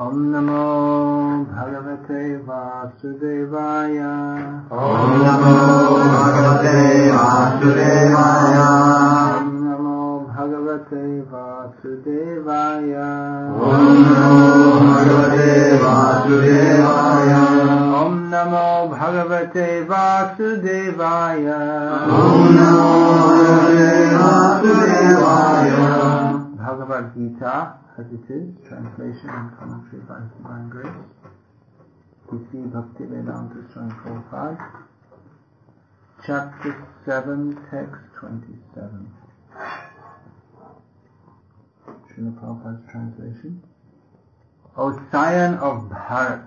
ॐ नमो भगवते वासुदेवाय। ॐ नमो भगवते वासुदेवाय। ॐ नमो भगवते वासुदेवाय। ॐ नमो भगवते वासुदेवाय। ॐ नमो भगवते वासुदेवाय। ॐ नमो भगवते वासुदेवाय। Gita, as it is, translation and commentary by His Divine Grace. We see Bhakti Vedanta Swami Prabhupada, chapter 7, text 27. Srila Prabhupada's translation. O scion of Bharat,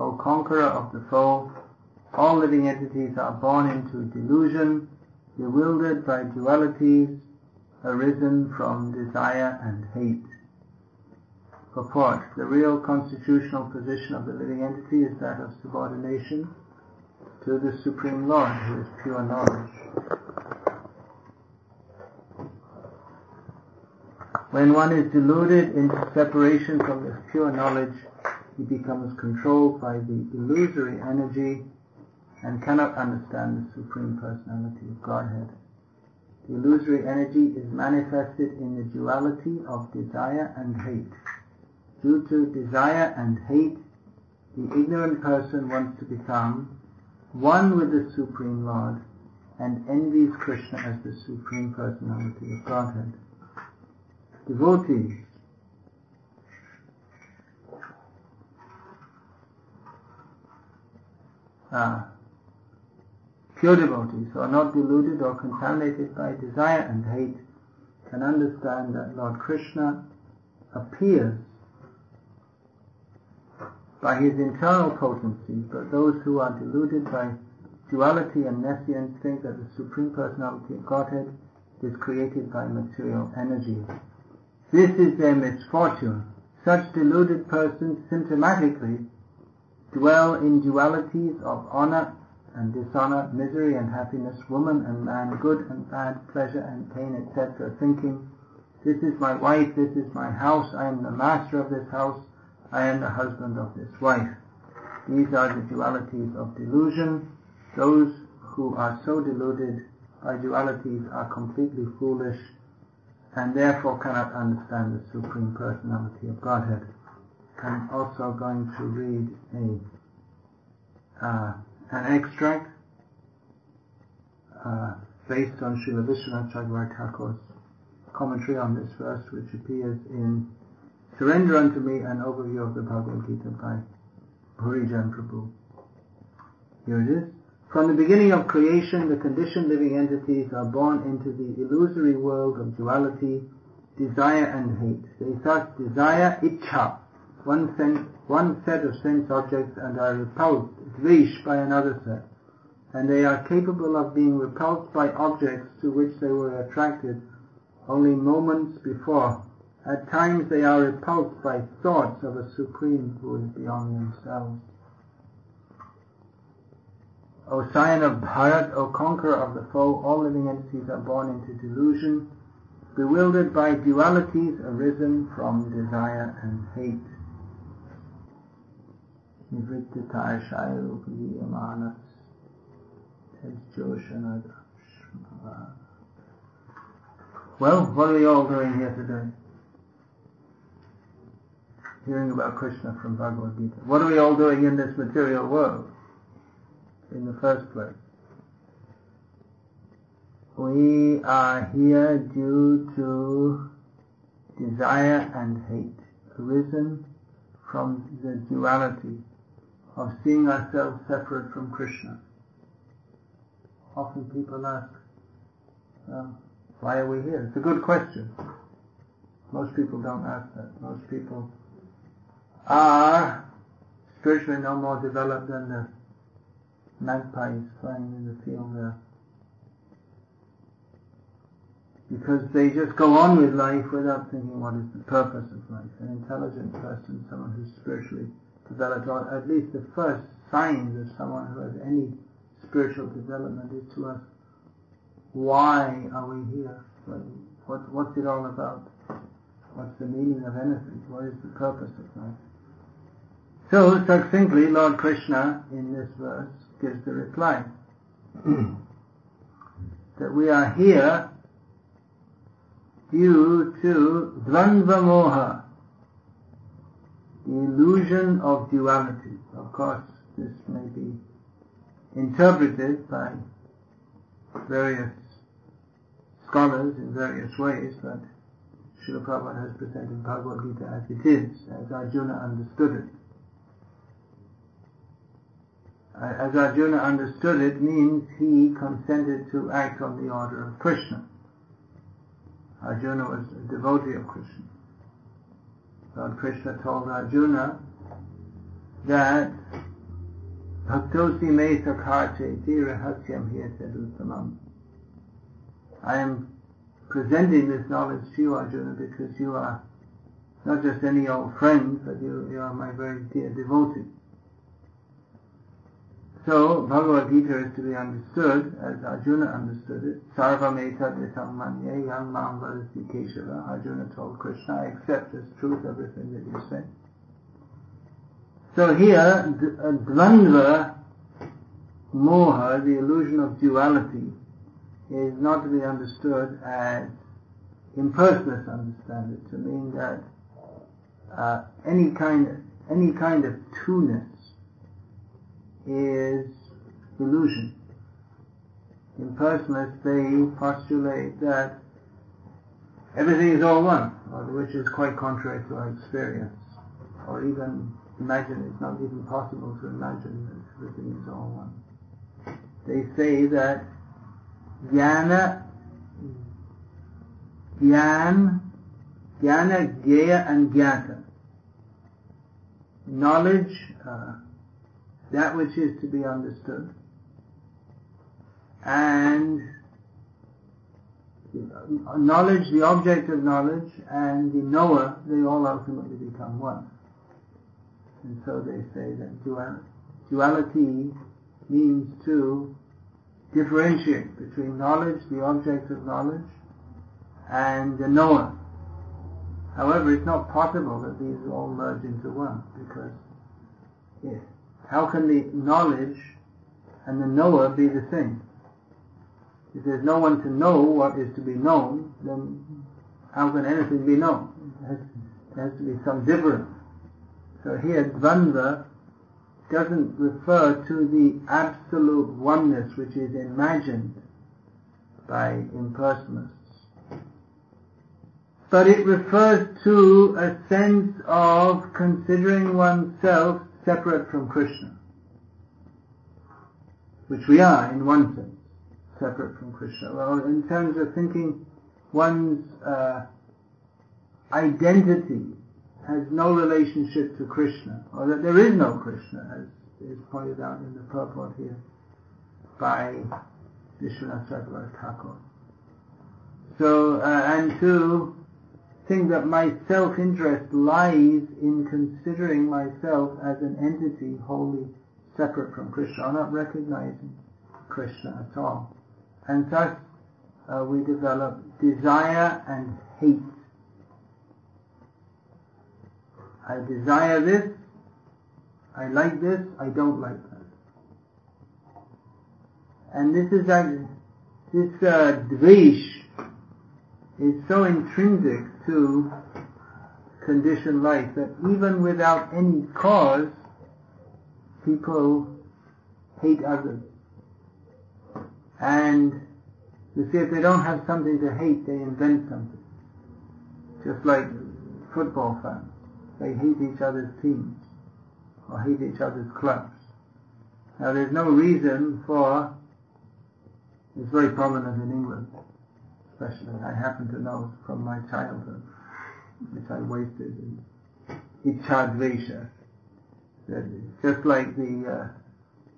O conqueror of the foe, all living entities are born into delusion, bewildered by dualities, arisen from desire and hate. Purport. The real constitutional position of the living entity is that of subordination to the Supreme Lord, who is pure knowledge. When one is deluded into separation from this pure knowledge, he becomes controlled by the illusory energy and cannot understand the Supreme Personality of Godhead. The illusory energy is manifested in the duality of desire and hate. Due to desire and hate, the ignorant person wants to become one with the Supreme Lord and envies Krishna as the Supreme Personality of Godhead. Devotees Ah, pure devotees who are not deluded or contaminated by desire and hate can understand that Lord Krishna appears by his internal potency, but those who are deluded by duality and nescience think that the Supreme Personality of Godhead is created by material energy. This is their misfortune. Such deluded persons symptomatically dwell in dualities of honor and dishonor, misery and happiness, woman and man, good and bad, pleasure and pain, etc., thinking, this is my wife, this is my house, I am the master of this house, I am the husband of this wife. These are the dualities of delusion. Those who are so deluded by dualities are completely foolish and therefore cannot understand the Supreme Personality of Godhead. I'm also going to read a uh, an extract uh, based on Srila Vishwanath Thakur's commentary on this verse, which appears in Surrender unto me an overview of the Bhagavad Gita by Bhurijan Prabhu. Here it is. From the beginning of creation, the conditioned living entities are born into the illusory world of duality, desire and hate. They thus desire itcha, one, sense, one set of sense objects, and are repulsed, dvish, by another set. And they are capable of being repulsed by objects to which they were attracted only moments before. At times they are repulsed by thoughts of a supreme who is beyond themselves. O scion of Bharat, O conqueror of the foe, all living entities are born into delusion, bewildered by dualities arisen from desire and hate. Well, what are we all doing here today? Hearing about Krishna from Bhagavad Gita. What are we all doing in this material world? In the first place. We are here due to desire and hate, arisen from the duality of seeing ourselves separate from Krishna. Often people ask, well, why are we here? It's a good question. Most people don't ask that. Most people Ah, are spiritually no more developed than the magpies flying in the field there. Because they just go on with life without thinking what is the purpose of life. An intelligent person, someone who's spiritually developed, or at least the first signs of someone who has any spiritual development is to ask, why are we here? What, what's it all about? What's the meaning of anything? What is the purpose of life? So, succinctly, Lord Krishna in this verse gives the reply. that we are here due to Dvandva Moha, the illusion of duality. Of course, this may be interpreted by various scholars in various ways, but Srila Prabhupada has presented Bhagavad Gita as it is, as Arjuna understood it. As Arjuna understood it means he consented to act on the order of Krishna. Arjuna was a devotee of Krishna. Lord Krishna told Arjuna that Bhaktosi me sakhache rahasyam hiyasaduttamam. I am presenting this knowledge to you, Arjuna, because you are not just any old friend, but you, you are my very dear devotee. So, Bhagavad Gita is to be understood as Arjuna understood it. Sarvam etad manye yang mam vadasi keshava. Arjuna told Krishna, I accept as truth everything that you say. So here, dvandva, moha, the illusion of duality, is not to be understood as impersonalists understand it, to mean that uh, any kind any kind of two-ness is illusion. Impersonalists, they postulate that everything is all one, which is quite contrary to our experience. Or even imagine, it's not even possible to imagine that everything is all one. They say that jnana, jnana, jnana, jnaya and jnata. Knowledge, uh, that which is to be understood. And knowledge, the object of knowledge, and the knower, they all ultimately become one. And so they say that duality means to differentiate between knowledge, the object of knowledge, and the knower. However, it's not possible that these all merge into one, because yes, how can the knowledge and the knower be the same? If there's no one to know what is to be known, then how can anything be known? There has, there has to be some difference. So here, dvandva doesn't refer to the absolute oneness which is imagined by impersonalists. But it refers to a sense of considering oneself separate from Krishna. Which we are, in one sense, separate from Krishna. Well, in terms of thinking one's uh, identity has no relationship to Krishna, or that there is no Krishna, as is pointed out in the purport here by Vishwanath Thakur. So, uh, and to think that my self-interest lies in considering myself as an entity wholly separate from Krishna, or not recognizing Krishna at all. And thus uh, we develop desire and hate. I desire this, I like this, I don't like that. And this is that, this uh, dvesh is so intrinsic to conditioned life that even without any cause, people hate others. And you see, if they don't have something to hate, they invent something. Just like football fans. They hate each other's teams or hate each other's clubs. Now there's no reason for, it's very prominent in England, especially I happen to know from my childhood, which I wasted in Ichadvesha. Just like the uh,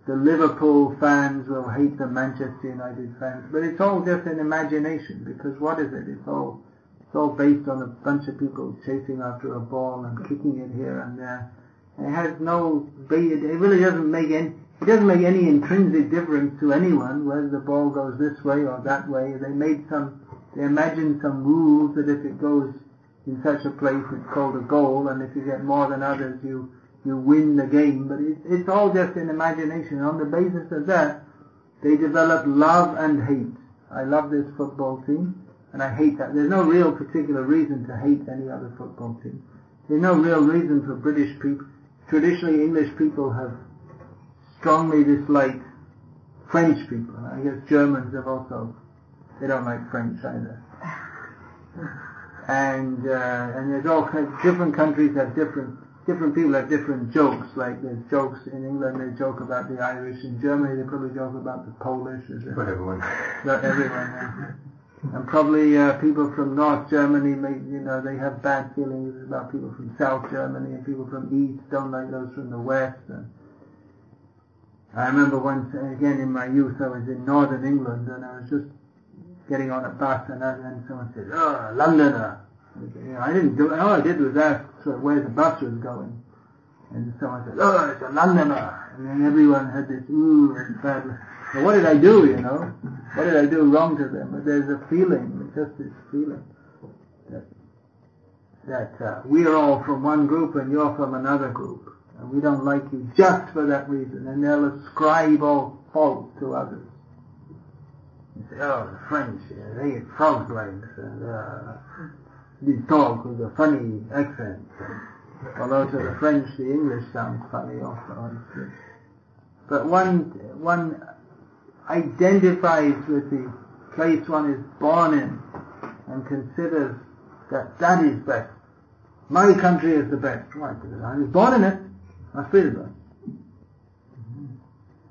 the Liverpool fans will hate the Manchester United fans, but it's all just an imagination because what is it? It's all it's all based on a bunch of people chasing after a ball and kicking it here and there. It has no, it really doesn't make any, it doesn't make any intrinsic difference to anyone whether the ball goes this way or that way. They made some they imagine some rules that if it goes in such a place it's called a goal and if you get more than others you, you win the game, but it's, it's all just an imagination. On the basis of that, they develop love and hate. I love this football team, and I hate that. There's no real particular reason to hate any other football team. There's no real reason for British people. Traditionally, English people have strongly disliked French people. I guess Germans have also, they don't like French either. And, uh, and there's all kinds, different countries have different, different people have different jokes. Like there's jokes in England, they joke about the Irish. In Germany, they probably joke about the Polish. About everyone. About everyone. yeah. And probably uh, people from North Germany, may, you know, they have bad feelings about people from South Germany, and people from East don't like those from the West. And I remember once, again in my youth, I was in Northern England, and I was just getting on a bus, and then someone said, "Oh, Londoner." Know, I didn't do. it. All I did was ask sort of where the bus was going, and someone said, "Oh, it's a Londoner," and then everyone had this ooh and bad. Well, what did I do? You know, what did I do wrong to them? But there's a feeling, just this feeling that that uh, we are all from one group and you're from another group, and we don't like you just for that reason, and they'll ascribe all fault to others. Oh, the French, they eat frog legs, and uh, they talk with a funny accent. Although to the French, the English sounds funny also. But one, one identifies with the place one is born in and considers that that is best. My country is the best. Why? Because I was born in it. I feel that.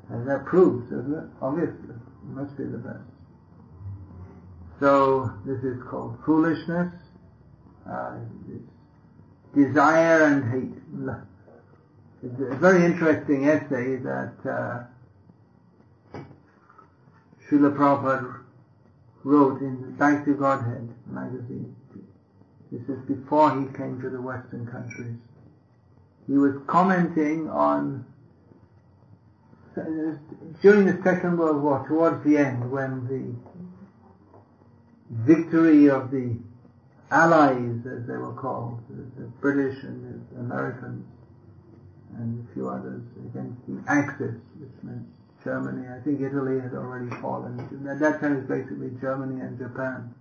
And that proves, doesn't it? Obviously, it must be the best. So this is called foolishness. Uh, desire and hate. It's a very interesting essay that uh, Srila Prabhupada wrote in Back to Godhead magazine. This is before he came to the Western countries. He was commenting on during the Second World War, towards the end, when the victory of the Allies, as they were called, the, the British and the Americans, and a few others against the Axis, which meant Germany. I think Italy had already fallen. At that time, it was basically Germany and Japan.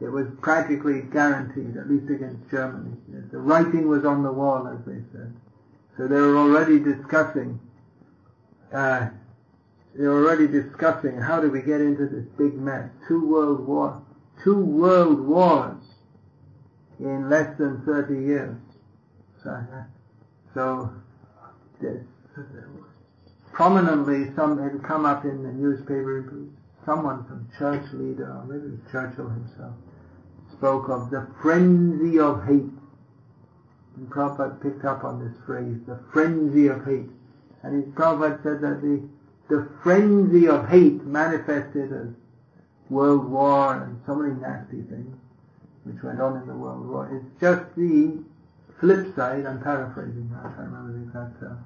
It was practically guaranteed, at least against Germany. The writing was on the wall, as they said. So they were already discussing. Uh, they were already discussing how do we get into this big mess? Two world war, two world wars in less than 30 years. So, this, prominently, some had come up in the newspaper. Someone from church leader, or maybe Churchill himself, spoke of the frenzy of hate. And Prabhupada picked up on this phrase, the frenzy of hate. And Prabhupada said that the, the frenzy of hate manifested as world war and so many nasty things which went on in the world war. It's just the flip side, I'm paraphrasing I can't remember the exact term,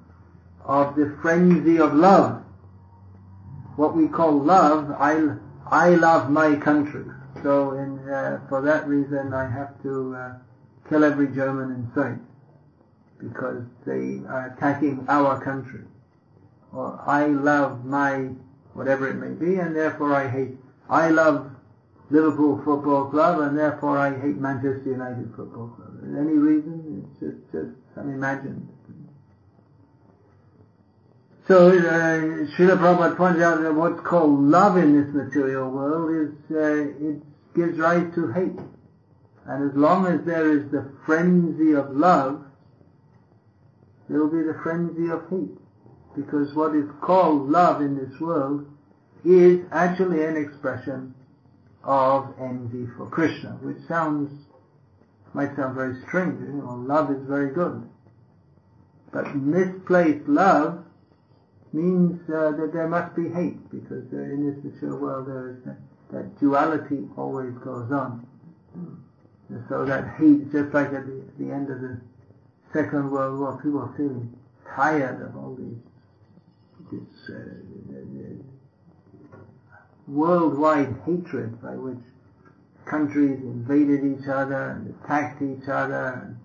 of the frenzy of love. What we call love, I, I love my country. So in, uh, for that reason I have to uh, kill every German in sight because they are attacking our country. Or I love my whatever it may be and therefore I hate. I love Liverpool Football Club and therefore I hate Manchester United Football Club. Any reason? It's just, just some imagined. So uh, Srila Prabhupada points out that what's called love in this material world is uh, it gives rise to hate. And as long as there is the frenzy of love, there will be the frenzy of hate. Because what is called love in this world is actually an expression of envy for Krishna, which sounds, might sound very strange. You know, love is very good. But misplaced love means uh, that there must be hate, because uh, in this material world there is that, that duality always goes on. And so that hate, just like at the, the end of the Second World War, people are feeling tired of all these this uh, worldwide hatred by which countries invaded each other and attacked each other and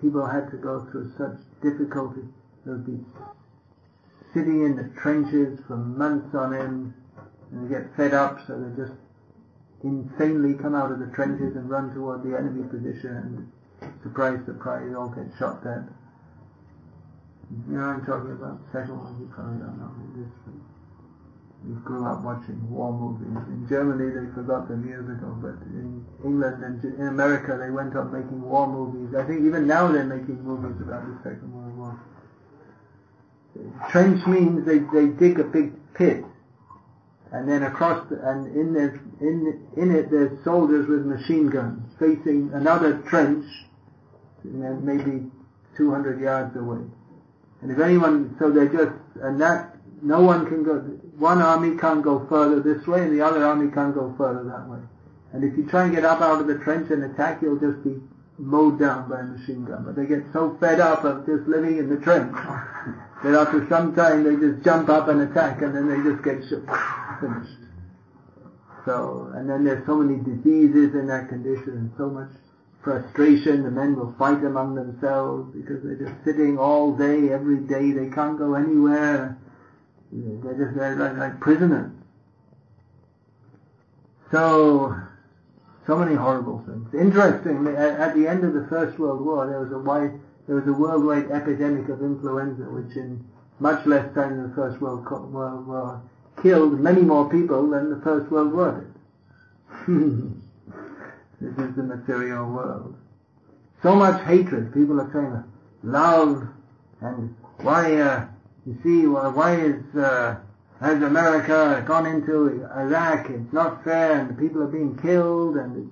people had to go through such difficulty. They would be sitting in the trenches for months on end, and they get fed up, so they just insanely come out of the trenches and run toward the enemy position, and surprise, surprise, all get shot dead. You know I'm talking about? Second one, you probably don't know this is. We grew up watching war movies. In Germany, they forgot years ago, but in England and in America, they went on making war movies. I think even now they're making movies about the Second World War. Trench means they, they dig a big pit, and then across the, and in there, in in it there's soldiers with machine guns facing another trench, maybe 200 yards away. And if anyone, so they're just, and that, no one can go, one army can't go further this way and the other army can't go further that way. And if you try and get up out of the trench and attack, you'll just be mowed down by a machine gun. But they get so fed up of just living in the trench that after some time they just jump up and attack and then they just get finished. So, and then there's so many diseases in that condition and so much frustration. The men will fight among themselves because they're just sitting all day, every day. They can't go anywhere. They're just they're like, like prisoners. So, so many horrible things. Interestingly, at, the end of the First World War, there was a wide, there was a worldwide epidemic of influenza, which in much less time than the First World War killed many more people than the First World War did. This is the material world. So much hatred. People are saying love and why, uh, you see, well, why is, uh, has America gone into Iraq? It's not fair and the people are being killed and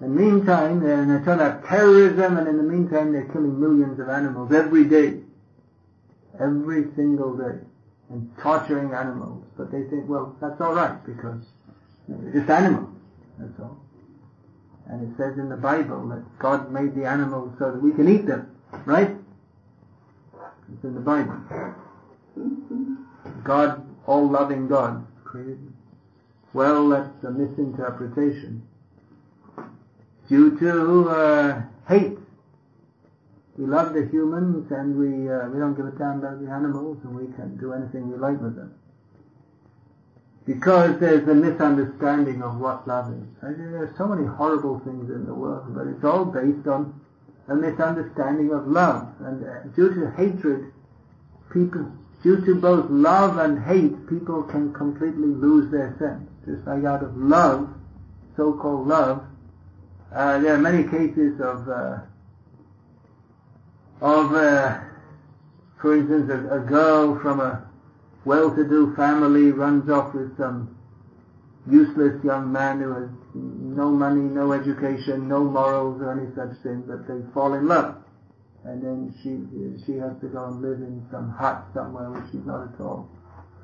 in the meantime, they're, they're talking about terrorism and in the meantime they're killing millions of animals every day. Every single day. And torturing animals. But they think, well, that's alright because they're just animals. That's all. And it says in the Bible that God made the animals so that we can eat them, right? It's in the Bible. God, all loving God, created. Well, that's a misinterpretation. Due to uh, hate. We love the humans and we uh, we don't give a damn about the animals and we can do anything we like with them because there's a misunderstanding of what love is. I mean, there's so many horrible things in the world, but it's all based on a misunderstanding of love. And uh, due to hatred, people, due to both love and hate, people can completely lose their sense. Just like out of love, so-called love, uh, there are many cases of, uh, of, uh, for instance, a, a girl from a well-to-do family runs off with some useless young man who has no money, no education, no morals or any such thing, but they fall in love. And then she, she has to go and live in some hut somewhere which she's not at all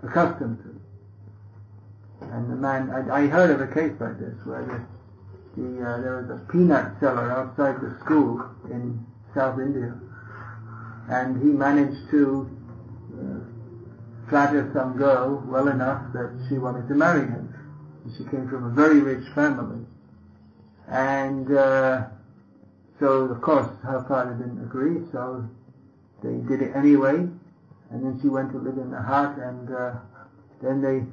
accustomed to. And the man, I, I heard of a case like this where the, the uh, there was a peanut seller outside the school in South India, and he managed to flattered some girl well enough that she wanted to marry him. She came from a very rich family. And uh, so, of course, her father didn't agree, so they did it anyway. And then she went to live in the hut, and uh, then they,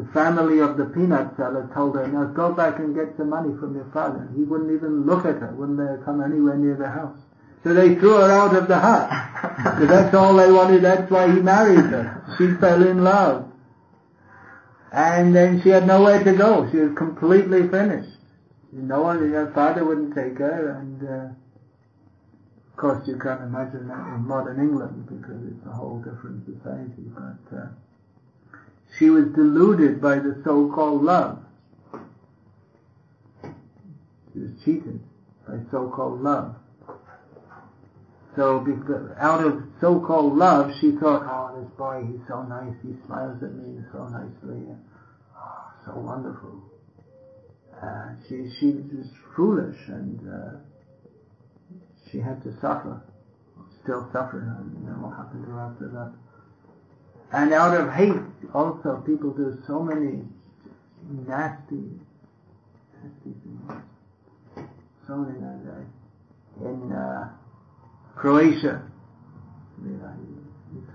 the family of the peanut seller told her, now go back and get some money from your father. He wouldn't even look at her, wouldn't let her come anywhere near the house. So they threw her out of the hut. Because that's all they wanted, that's why he married her. She fell in love. And then she had nowhere to go. She was completely finished. No one, her father wouldn't take her, and uh, of course you can't imagine that in modern England because it's a whole different society. But uh, she was deluded by the so-called love. She was cheated by so-called love. So out of so-called love, she thought, oh, this boy, he's so nice, he smiles at me so nicely, and, oh, so wonderful. Uh, she, she was foolish and uh, she had to suffer, still suffering, and you know what happened to her after that. And out of hate, also, people do so many nasty, nasty things. So many, in, uh, Croatia,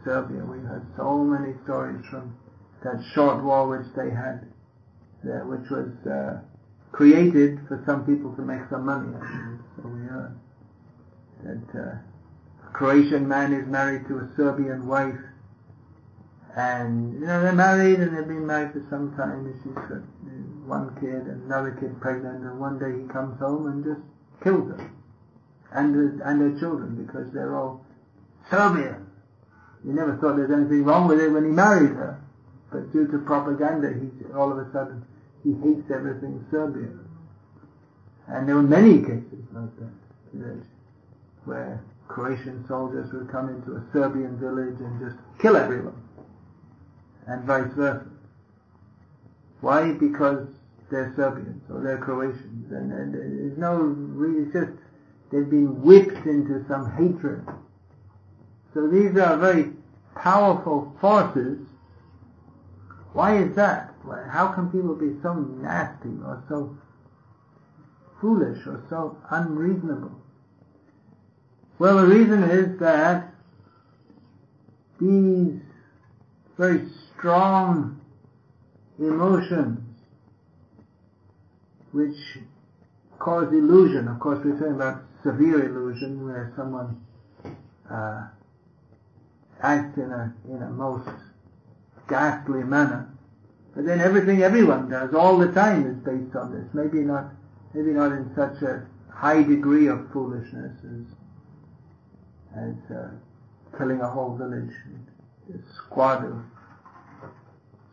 Serbia. We heard so many stories from that short war which they had there, which was uh, created for some people to make some money. So we heard that uh, a Croatian man is married to a Serbian wife, and you know they're married and they've been married for some time. And she's got one kid and another kid pregnant, and one day he comes home and just kills her and and her children because they're all Serbian. He never thought there's anything wrong with it when he married her, but due to propaganda, he all of a sudden he hates everything Serbian. And there were many cases like that, where Croatian soldiers would come into a Serbian village and just kill everyone, and vice versa. Why? Because they're Serbians or they're Croatians, and, and there's no, it's just they've been whipped into some hatred. So these are very powerful forces. Why is that? How can people be so nasty or so foolish or so unreasonable? Well, the reason is that these very strong emotions which cause illusion, of course we're talking about severe illusion where someone uh, acts in a, in a most ghastly manner. But then everything everyone does all the time is based on this. Maybe not, maybe not in such a high degree of foolishness as, as uh, killing a whole village. A squad of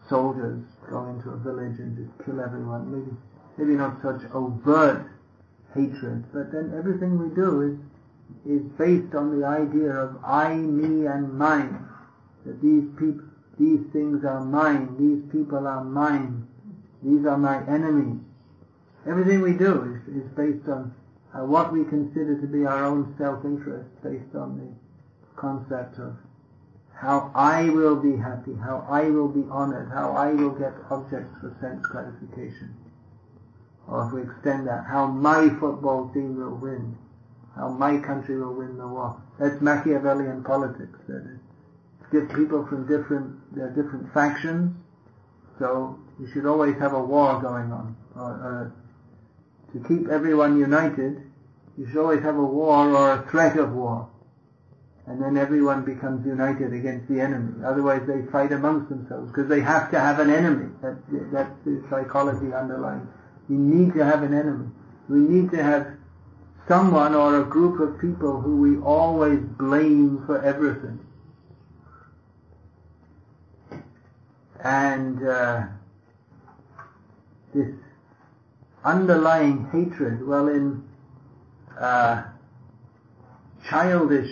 soldiers go into a village and just kill everyone. Maybe, maybe not such overt hatred, but then everything we do is is based on the idea of I, me, and mine. That these people, these things are mine, these people are mine, these are my enemies. Everything we do is, is based on uh, what we consider to be our own self-interest, based on the concept of how I will be happy, how I will be honored, how I will get objects for sense gratification. Or if we extend that, how my football team will win, how my country will win the war. That's Machiavellian politics. That is, get people from different, there different factions, so you should always have a war going on. Or, or to keep everyone united, you should always have a war or a threat of war. And then everyone becomes united against the enemy. Otherwise they fight amongst themselves because they have to have an enemy. That, that's the psychology underlying. We need to have an enemy. We need to have someone or a group of people who we always blame for everything. And uh, this underlying hatred, well, in uh, childish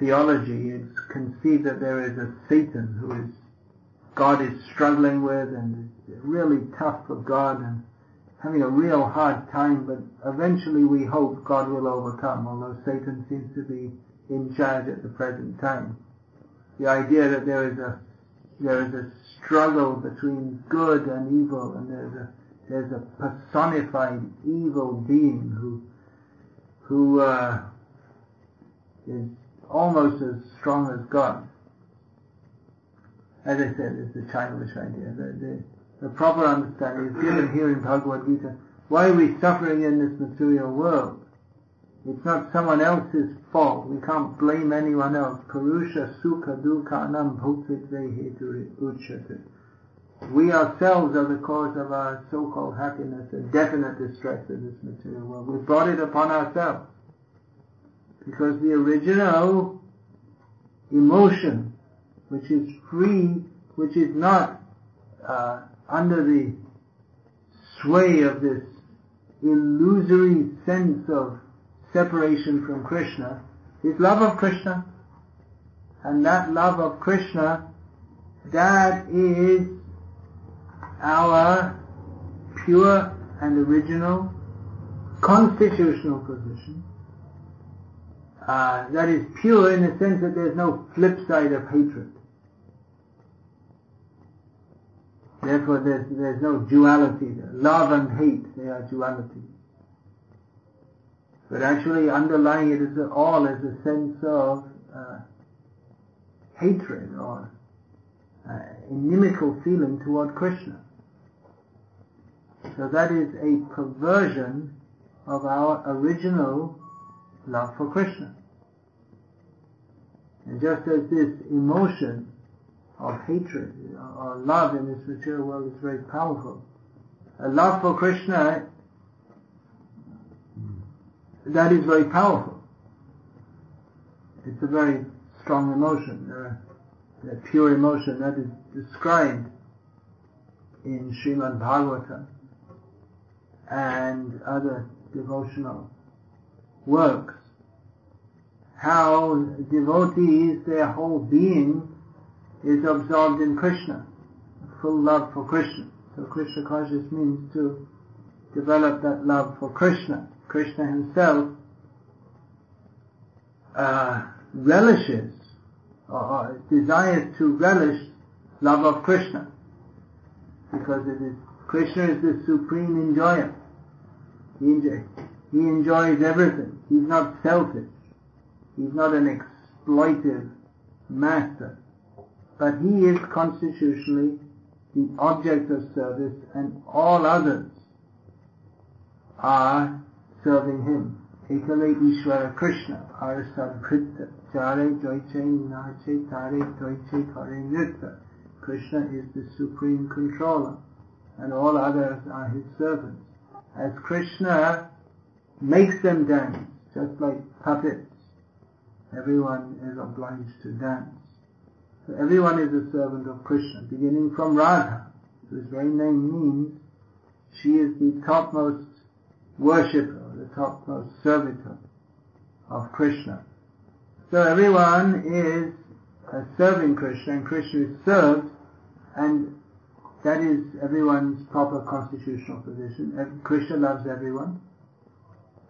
theology, it's conceived that there is a Satan who is God is struggling with and really tough for God and having a real hard time, but eventually we hope God will overcome, although Satan seems to be in charge at the present time. The idea that there is a there is a struggle between good and evil, and there's a there's a personified evil being who who uh, is almost as strong as God. As I said, it's a childish idea. The, the, the proper understanding is given here in Bhagavad Gita. Why are we suffering in this material world? It's not someone else's fault. We can't blame anyone else. Purusha sukha dukhanam bhutitve uchate. We ourselves are the cause of our so-called happiness and definite distress in this material world. We brought it upon ourselves. Because the original emotion, which is free, which is not uh, under the sway of this illusory sense of separation from Krishna is love of Krishna. And that love of Krishna, that is our pure and original constitutional position. Uh, that is pure in the sense that there's no flip side of hatred. Therefore, there's, there's no duality. Love and hate, they are duality. But actually underlying it is all is a sense of uh, hatred or uh, inimical feeling toward Krishna. So that is a perversion of our original love for Krishna. And just as this emotion of hatred or love in this material world is very powerful, a love for Krishna, that is very powerful. It's a very strong emotion, uh, a pure emotion that is described in Srimad Bhagavatam and other devotional works. How devotees, their whole being is absorbed in Krishna, full love for Krishna. So Krishna conscious means to develop that love for Krishna. Krishna himself uh, relishes or, or desires to relish love of Krishna because it is Krishna is the supreme enjoyer. He, enjoy, he enjoys everything. He's not selfish. He's not an exploitive master. But he is constitutionally the object of service and all others are serving him. Ekale Ishvara Krishna, Arasabhrita, Jare Doiche Nache Tare Doiche Kare Nirta. Krishna is the supreme controller and all others are his servants. As Krishna makes them dance, just like puppets, everyone is obliged to dance. So everyone is a servant of Krishna, beginning from Radha, whose very name means she is the topmost worshipper, the topmost servitor of Krishna. So everyone is uh, serving Krishna and Krishna is served and that is everyone's proper constitutional position. Krishna loves everyone.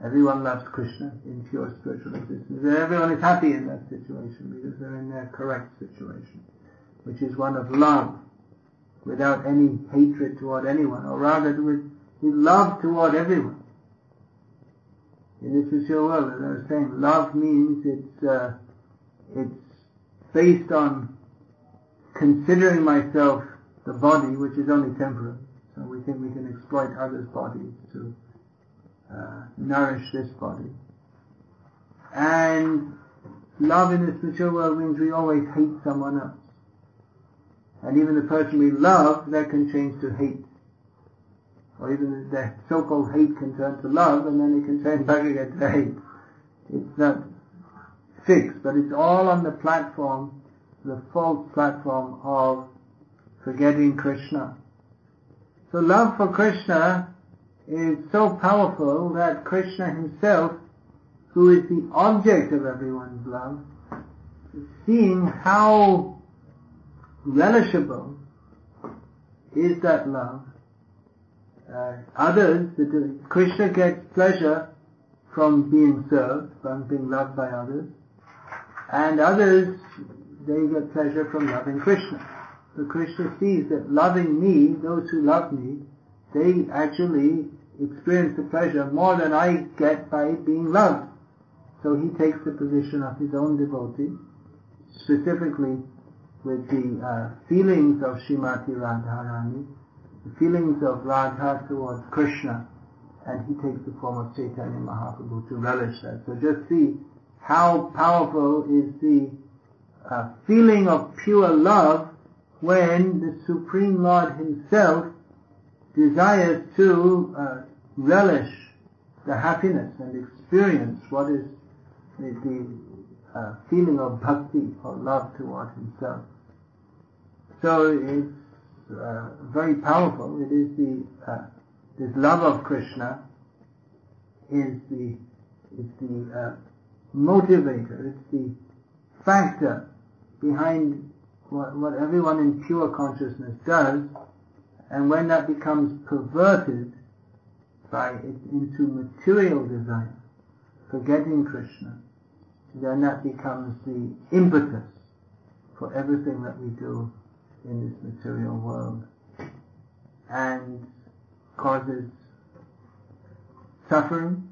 Everyone loves Krishna in pure spiritual existence. And everyone is happy in that situation because they're in their correct situation, which is one of love, without any hatred toward anyone, or rather with, love toward everyone. In this material world, as I was saying, love means it's uh, it's based on considering myself the body, which is only temporary. So we think we can exploit others' bodies to uh, nourish this body. And love in this material world means we always hate someone else. And even the person we love, that can change to hate. Or even the so-called hate can turn to love, and then it can turn back again to hate. It's not fixed, but it's all on the platform, the false platform of forgetting Krishna. So love for Krishna is so powerful that Krishna himself, who is the object of everyone's love, seeing how relishable is that love, uh, others, Krishna gets pleasure from being served, from being loved by others, and others, they get pleasure from loving Krishna. So Krishna sees that loving me, those who love me, they actually experience the pleasure more than I get by being loved. So he takes the position of his own devotee, specifically with the uh, feelings of Srimati Radharani, the feelings of Radha towards Krishna, and he takes the form of Chaitanya Mahaprabhu to relish that. So just see how powerful is the uh, feeling of pure love when the Supreme Lord Himself desires to uh, relish the happiness and experience what is the, the uh, feeling of bhakti or love toward Himself. So it's uh, very powerful. It is the uh, this love of Krishna is the is the uh, motivator. It's the factor behind what, what everyone in pure consciousness does, and when that becomes perverted by it into material desire, forgetting Krishna, then that becomes the impetus for everything that we do in this material world and causes suffering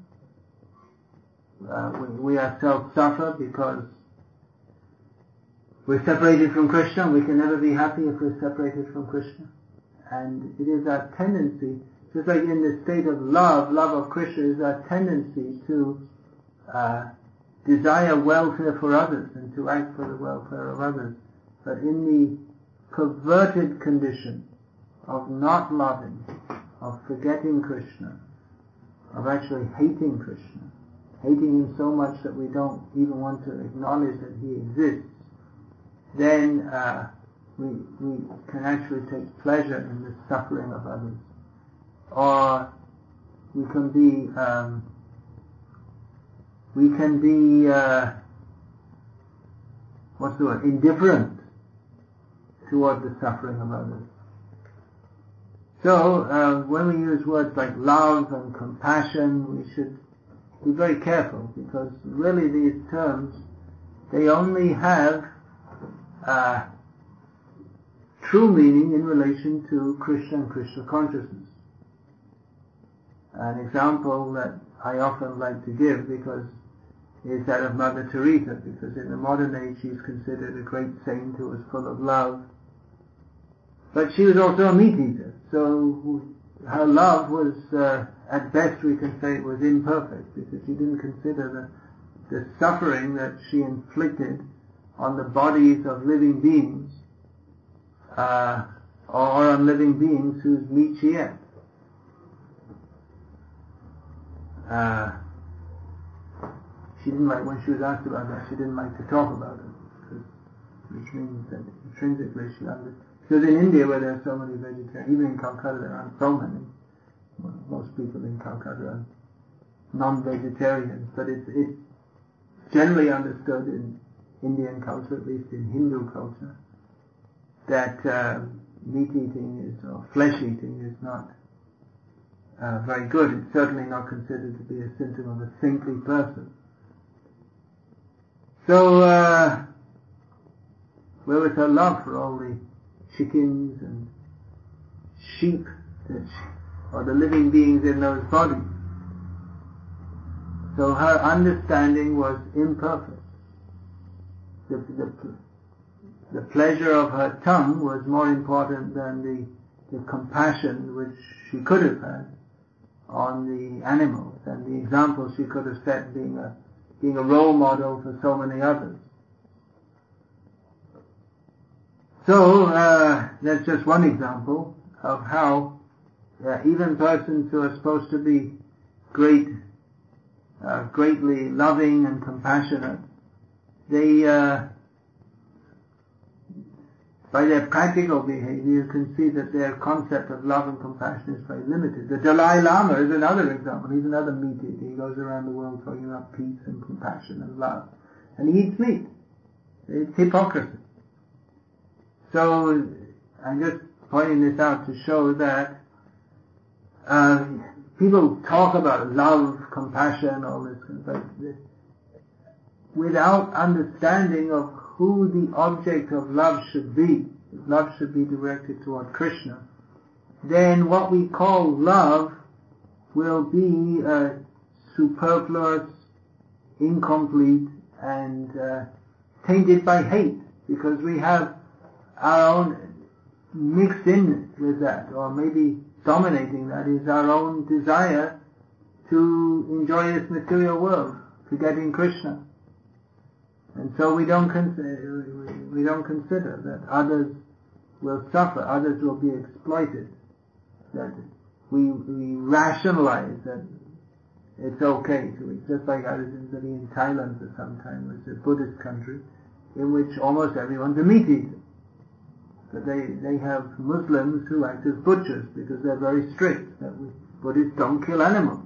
uh, we, we ourselves suffer because we're separated from Krishna. We can never be happy if we're separated from Krishna. And it is our tendency, just like in the state of love, love of Krishna is our tendency to uh, desire welfare for others and to act for the welfare of others. But in the perverted condition of not loving, of forgetting Krishna, of actually hating Krishna, hating him so much that we don't even want to acknowledge that he exists, then uh, we, we can actually take pleasure in the suffering of others. Or we can be, um, we can be, uh, what's the word, indifferent toward the suffering of others. So, uh, when we use words like love and compassion, we should be very careful because really these terms, they only have uh, true meaning in relation to Krishna and Krishna consciousness. An example that I often like to give because is that of Mother Teresa because in the modern age she's considered a great saint who was full of love. But she was also a meat eater, so her love was, uh, at best we can say it was imperfect because she didn't consider the, the suffering that she inflicted on the bodies of living beings uh, or on living beings whose meat she ate. Uh, she didn't like, when she was asked about that, she didn't like to talk about it, which means that intrinsically she understood. Because in India where there are so many vegetarians, even in Calcutta there aren't so many, most people in Calcutta are non-vegetarians, but it's, it's generally understood in Indian culture, at least in Hindu culture, that uh, meat eating is, or flesh eating is not uh, very good. It's certainly not considered to be a symptom of a saintly person. So, uh, where was her love for all the chickens and sheep that she, or the living beings in those bodies? So her understanding was imperfect. The, the, the pleasure of her tongue was more important than the, the compassion which she could have had on the animals and the example she could have set being a being a role model for so many others. So uh, that's just one example of how uh, even persons who are supposed to be great, uh, greatly loving and compassionate, they uh, by their practical behavior, you can see that their concept of love and compassion is very limited. The Dalai Lama is another example. He's another meat eater. He goes around the world talking about peace and compassion and love. And he eats meat. It's hypocrisy. So, I'm just pointing this out to show that uh, people talk about love, compassion, all this, but without understanding of who the object of love should be, if love should be directed toward Krishna, then what we call love will be uh, superfluous, incomplete, and uh, tainted by hate, because we have our own mixed in with that, or maybe dominating that is our own desire to enjoy this material world, forgetting Krishna. And so we don't consider, uh, we don't consider that others will suffer, others will be exploited, that we, we rationalize that it's okay to eat, just like I was visiting in Thailand for some time, which is a Buddhist country, in which almost everyone's a meat eater. But they, they have Muslims who act as butchers because they're very strict, that we, Buddhists don't kill animals.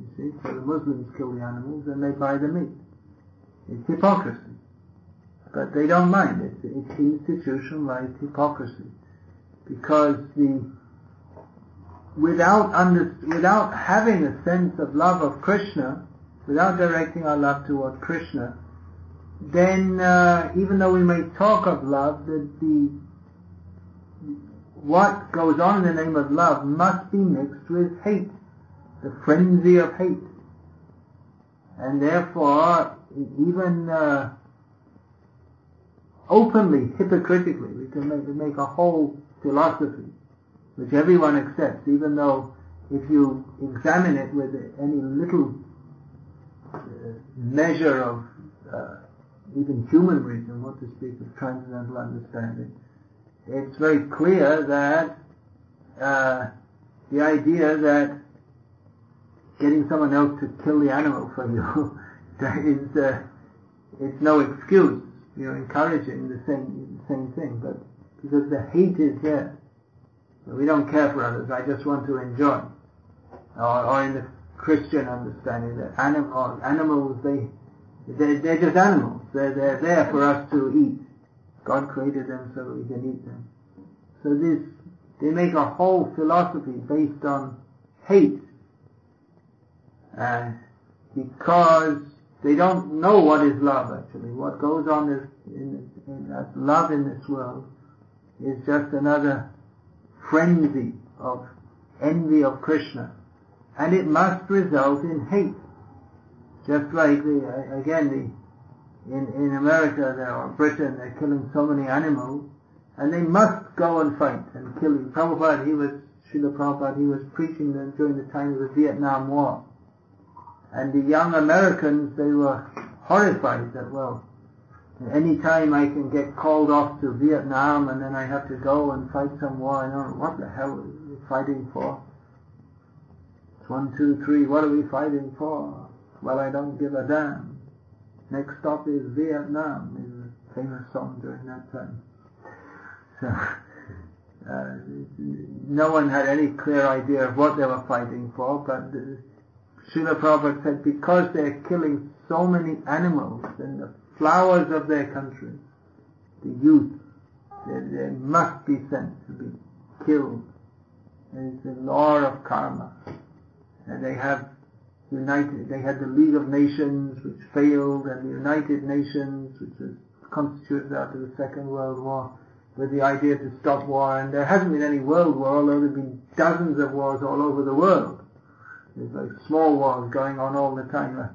You see, so the Muslims kill the animals and they buy the meat. It's hypocrisy. But they don't mind. It's, it's institutionalized hypocrisy. Because the, without under, without having a sense of love of Krishna, without directing our love toward Krishna, then uh, even though we may talk of love, the, the what goes on in the name of love must be mixed with hate, the frenzy of hate. And therefore, even uh, openly, hypocritically, we can make, make a whole philosophy which everyone accepts, even though if you examine it with any little uh, measure of uh, even human reason, what to speak of transcendental understanding, it's very clear that uh, the idea that getting someone else to kill the animal for you that is uh, it's no excuse. You're encouraging the same same thing, but because the hate is there, so we don't care for others. I just want to enjoy. Or, or in the Christian understanding that animals, animals they they're, they're just animals. They're, they're there for us to eat. God created them so that we can eat them. So this, they make a whole philosophy based on hate. Uh, because they don't know what is love actually. What goes on is, in, in, as love in this world is just another frenzy of envy of Krishna. And it must result in hate. Just like the, again, the, in, in America or Britain, they're killing so many animals, and they must go and fight and kill. Prabhupada, he was, Srila Prabhupada, he was preaching them during the time of the Vietnam War. And the young Americans, they were horrified that, well, any time I can get called off to Vietnam and then I have to go and fight some war, I don't know what the hell are we fighting for? It's one, two, three, what are we fighting for? Well, I don't give a damn. Next stop is Vietnam, is a famous song during that time. So, uh, no one had any clear idea of what they were fighting for, but uh, Srila Prabhupada said because they're killing so many animals and the flowers of their country, the youth, they, they must be sent to be killed. It's the law of karma. And they have united, they had the League of Nations which failed and the United Nations which was constituted after the Second World War with the idea to stop war and there hasn't been any world war although there have been dozens of wars all over the world. There's like small wars going on all the time. Uh,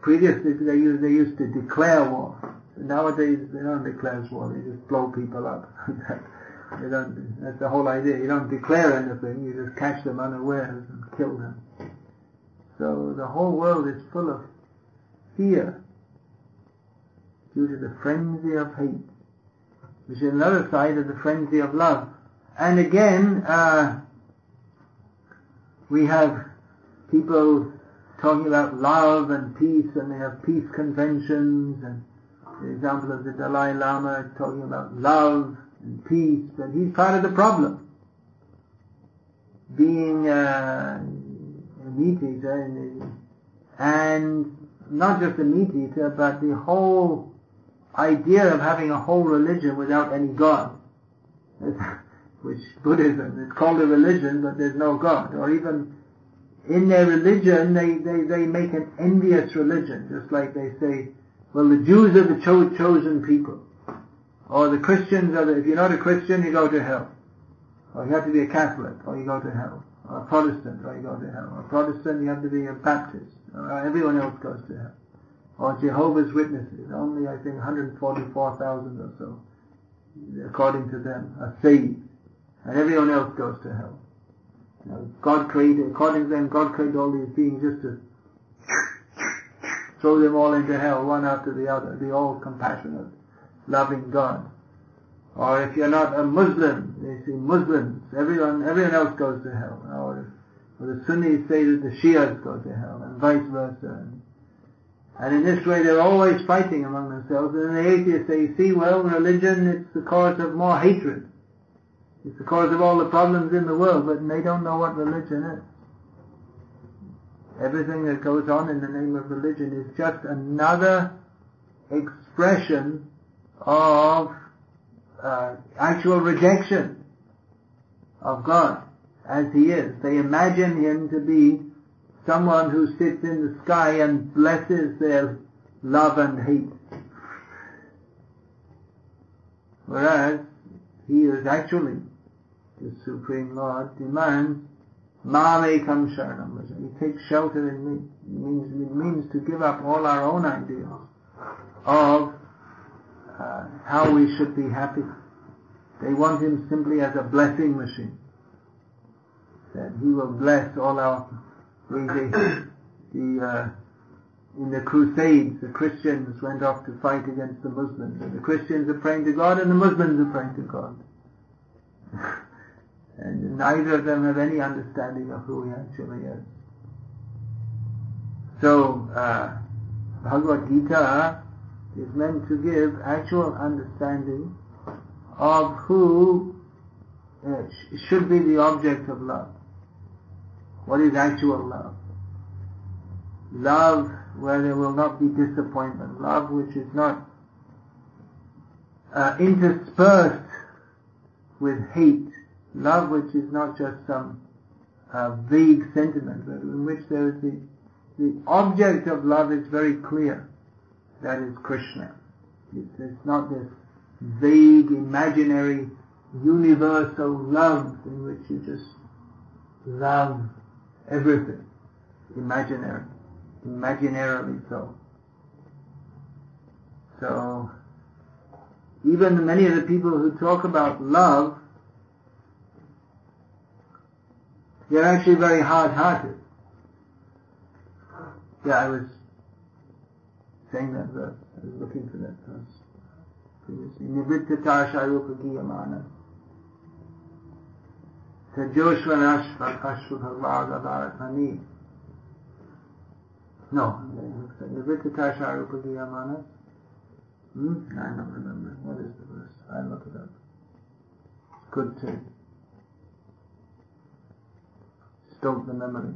previously they used, they used to declare war. Nowadays they don't declare war, they just blow people up. they don't, that's the whole idea. You don't declare anything, you just catch them unawares and kill them. So the whole world is full of fear due to the frenzy of hate, which is another side of the frenzy of love. And again, uh, we have people talking about love and peace, and they have peace conventions, and the example of the Dalai Lama talking about love and peace, and he's part of the problem. Being uh, a meat eater, and, and not just a meat eater, but the whole idea of having a whole religion without any God. Which Buddhism, it's called a religion, but there's no God. Or even in their religion, they, they, they make an envious religion, just like they say, well, the Jews are the cho- chosen people. Or the Christians are the, if you're not a Christian, you go to hell. Or you have to be a Catholic, or you go to hell. Or a Protestant, or you go to hell. Or a Protestant, you have to be a Baptist. Or everyone else goes to hell. Or Jehovah's Witnesses, only I think 144,000 or so, according to them, are saved. And everyone else goes to hell. You know, God created, according to them, God created all these beings just to throw them all into hell, one after the other, the all compassionate, loving God. Or if you're not a Muslim, they say Muslims, everyone, everyone else goes to hell. Or, or the Sunnis say that the Shias go to hell, and vice versa. And, and in this way they're always fighting among themselves. And the atheists say, see, well, religion, it's the cause of more hatred. It's the cause of all the problems in the world, but they don't know what religion is. Everything that goes on in the name of religion is just another expression of uh, actual rejection of God as He is. They imagine Him to be someone who sits in the sky and blesses their love and hate. Whereas He is actually the Supreme Lord demands Mamekam Sharanam. You take shelter in me. It means, it means to give up all our own ideas of uh, how we should be happy. They want him simply as a blessing machine. That he will bless all our, the, the uh, in the Crusades, the Christians went off to fight against the Muslims. And the Christians are praying to God and the Muslims are praying to God. and neither of them have any understanding of who he actually is. So, uh, Bhagavad Gita is meant to give actual understanding of who uh, sh- should be the object of love. What is actual love? Love where there will not be disappointment. Love which is not uh, interspersed with hate. Love which is not just some uh, vague sentiment, but in which there is the, the object of love is very clear. That is Krishna. It's, it's not this vague, imaginary, universal love in which you just love everything. Imaginary. Imaginarily so. So, even many of the people who talk about love, they're actually very hard-hearted. Yeah, I was saying that verse. I was looking for that verse previously. Nivrittata Sharupagiyamana. Tajoshvan Ashvabhavaga Bharatani. No, Nivrittata Sharupagiyamana. Hmm? I don't remember. What is the verse? I look it up. Good to stoke the memory.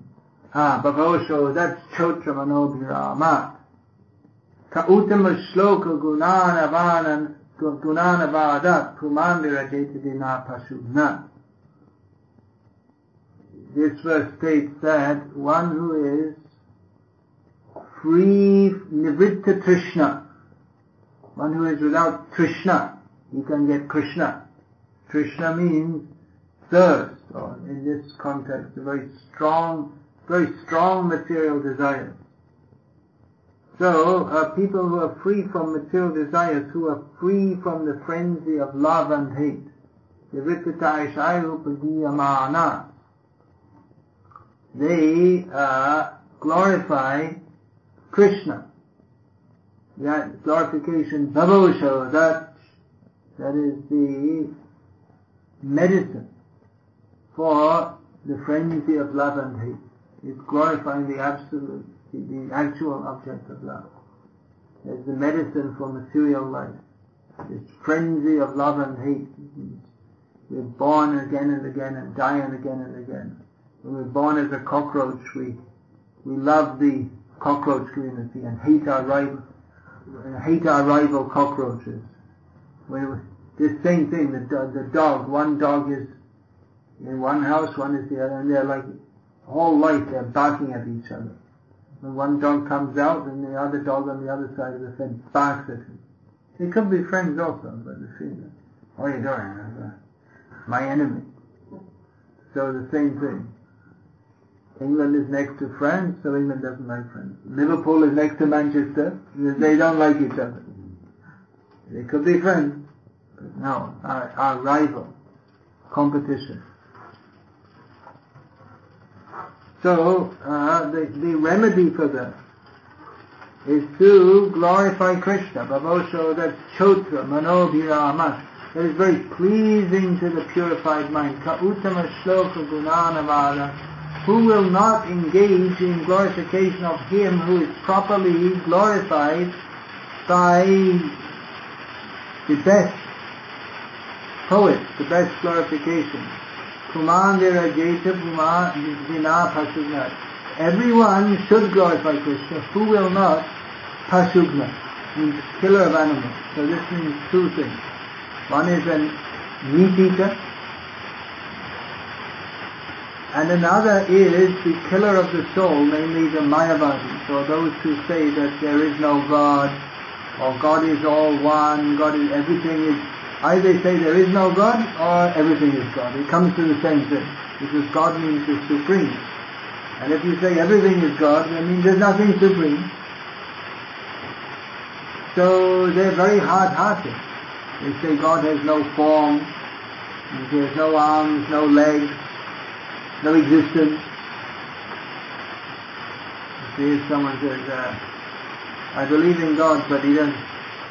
Ah, Bhavosho, that's Chotra Manobhirama. Ka Uttama Shloka Gunana Gunana Vadat Pumandira Jetadina Pashubna. This verse states that one who is free, Nivritta Trishna, one who is without Trishna, he can get Krishna. Trishna means thirst, or in this context, a very strong, very strong material desires. So, uh, people who are free from material desires, who are free from the frenzy of love and hate, they uh, glorify Krishna. That glorification, that, that is the medicine for the frenzy of love and hate. It's glorifying the absolute, the, actual object of love. It's the medicine for material life. This frenzy of love and hate. We're born again and again and dying again and again. When we're born as a cockroach, we, we love the cockroach community and hate our rival, hate our rival cockroaches. When the same thing, the, the dog, one dog is in one house, one is the other, and they're like, all life they're barking at each other. When one dog comes out, and the other dog on the other side of the fence barks at him. They could be friends also, but the female. What are you doing? Uh, my enemy. So the same thing. England is next to France, so England doesn't like France. Liverpool is next to Manchester, they don't like each other. They could be friends, but no, our, our rival, competition. So, uh, the, the remedy for that is to glorify Krishna, Babosho, that's Chotra, Manobhirama, that is very pleasing to the purified mind. Ka Uttama Shloka Gunanavada, who will not engage in glorification of him who is properly glorified by the best poet, the best glorification. Kumandira Jeta Vina Pasugna. Everyone should glorify Krishna. Who will not? Pasugna means killer of animals. So this means two things. One is a meat eater, and another is the killer of the soul, namely the Mayavadis, or those who say that there is no God, or God is all one, God is everything is Either say there is no God or everything is God. It comes to the same thing. Because God means the supreme. And if you say everything is God, that means there's nothing supreme. So they're very hard-hearted. They say God has no form, he has no arms, no legs, no existence. See, someone says, uh, I believe in God, but he doesn't,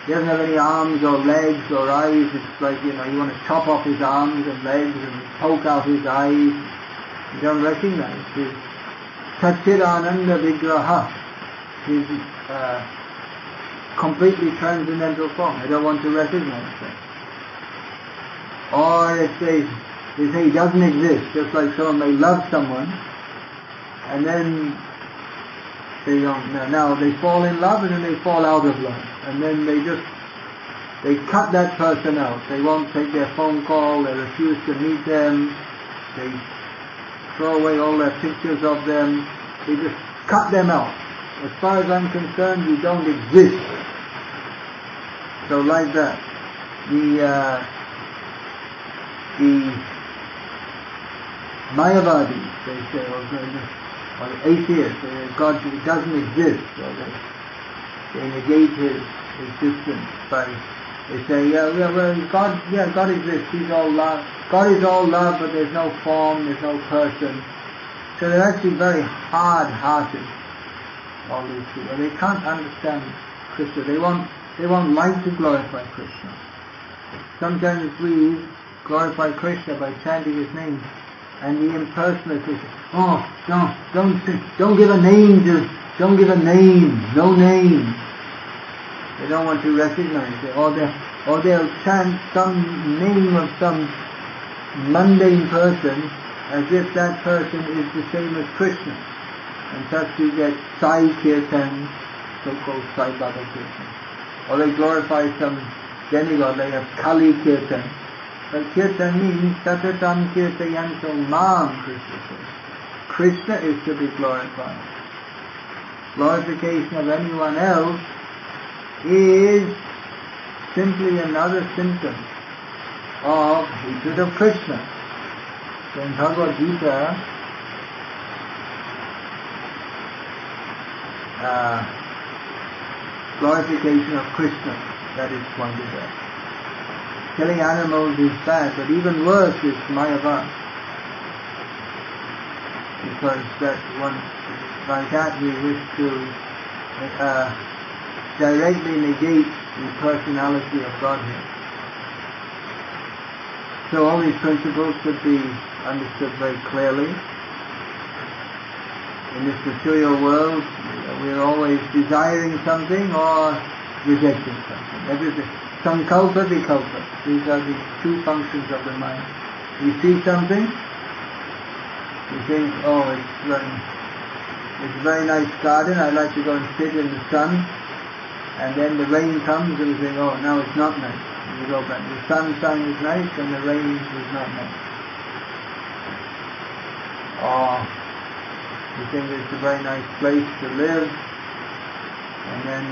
he doesn't have any arms or legs or eyes. It's like, you know, you want to chop off his arms and legs and poke out his eyes. You don't recognize his Satchidananda Vigraha, his uh, completely transcendental form. I don't want to recognize that. Or if they, they say he doesn't exist, just like someone may love someone, and then they don't know. Now they fall in love and then they fall out of love. And then they just, they cut that person out. They won't take their phone call, they refuse to meet them, they throw away all their pictures of them, they just cut them out. As far as I'm concerned, you don't exist. So like that. The, uh, the Mayavadis, they say, or, the- atheists, God doesn't exist, they, negate his existence by, they say, yeah, well, well, God, yeah, God exists, He's all love. God is all love, but there's no form, there's no person. So they're actually very hard-hearted, all these people. They can't understand Krishna. They won't, they won't like to glorify Krishna. Sometimes we glorify Krishna by chanting his name, and the impersonalists say, "Oh, don't, don't, don't give a name to, don't give a name, no name." They don't want to recognize it, or they, or they'll chant some name of some mundane person as if that person is the same as Krishna. And thus you get Sai Kirtan, so-called Sai Baba Kirtan. Or they glorify some demigod, they have Kali Kirtan. But Kirtan means Satatam Kirtayanto Mam, Krishna. Krishna is to be glorified. Glorification of anyone else is simply another symptom of hatred of Krishna. So in Bhagavad Gita, uh, glorification of Krishna, that is pointed out. Killing animals is bad, but even worse is Mayavad. Because that one, by that we wish to uh, directly negate the personality of Godhead. So all these principles should be understood very clearly. In this material world, we are always desiring something or rejecting something. Everything. Sankalpa, vikalpa. These are the two functions of the mind. You see something, you think, oh, it's very, it's a very nice garden, I'd like to go and sit in the sun. And then the rain comes and you think, oh, now it's not nice. And you go back. The sunshine is nice and the rain is not nice. Or you think it's a very nice place to live. And then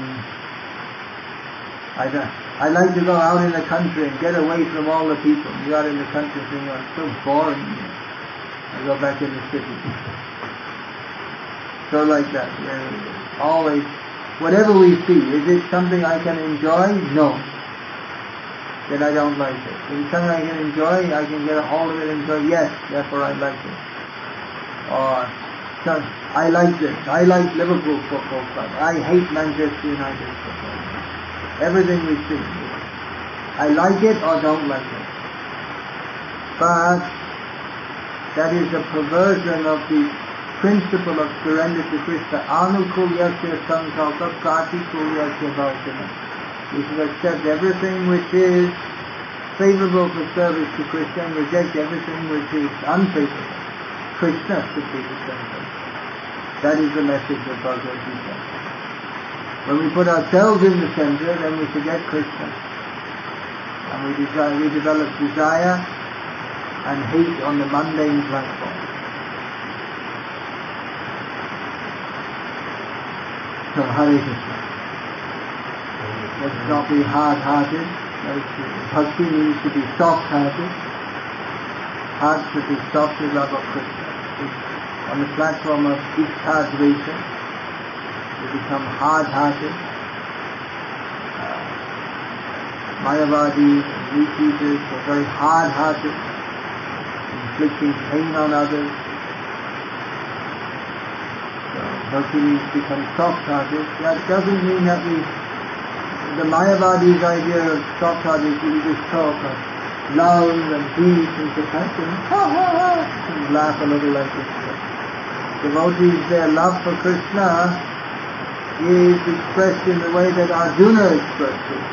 I, don't- I like to go out in the country and get away from all the people. You out in the country think, oh, it's so boring. here." I go back in the city. So like that. We're always, whatever we see, is it something I can enjoy? No. Then I don't like it. If it's something I can enjoy, I can get a hold of it and enjoy, yes, therefore I like it. Or, so, I like this. I like Liverpool Football Club. I hate Manchester United Football Club. Everything we see. I like it or don't like it. But that is a perversion of the principle of surrender to Krishna. Anukulyasya sankalpa pratikulyasya bhavana. We should accept everything which is favorable for service to Krishna and reject everything which is unfavorable. Krishna should be the center. That is the message of Bhagavad Gita. When we put ourselves in the center, then we forget Krishna. And we, desire, we develop desire and hate on the mundane platform. So Hare Krishna. Let's not be hard-hearted. Bhakti means to be soft-hearted. Heart should be soft with love of Krishna. On the platform of Iccha Dvesha, you become hard-hearted. Uh, and repeaters are very hard-hearted, inflicting pain on others. So Bhakti means become soft-hearted. That doesn't mean that we the Mayavadi's idea of soft-hearted is just talk of love and peace and compassion, ha ha ha, and laugh a little like this. Devotees, their love for Krishna is expressed in the way that Arjuna expressed it,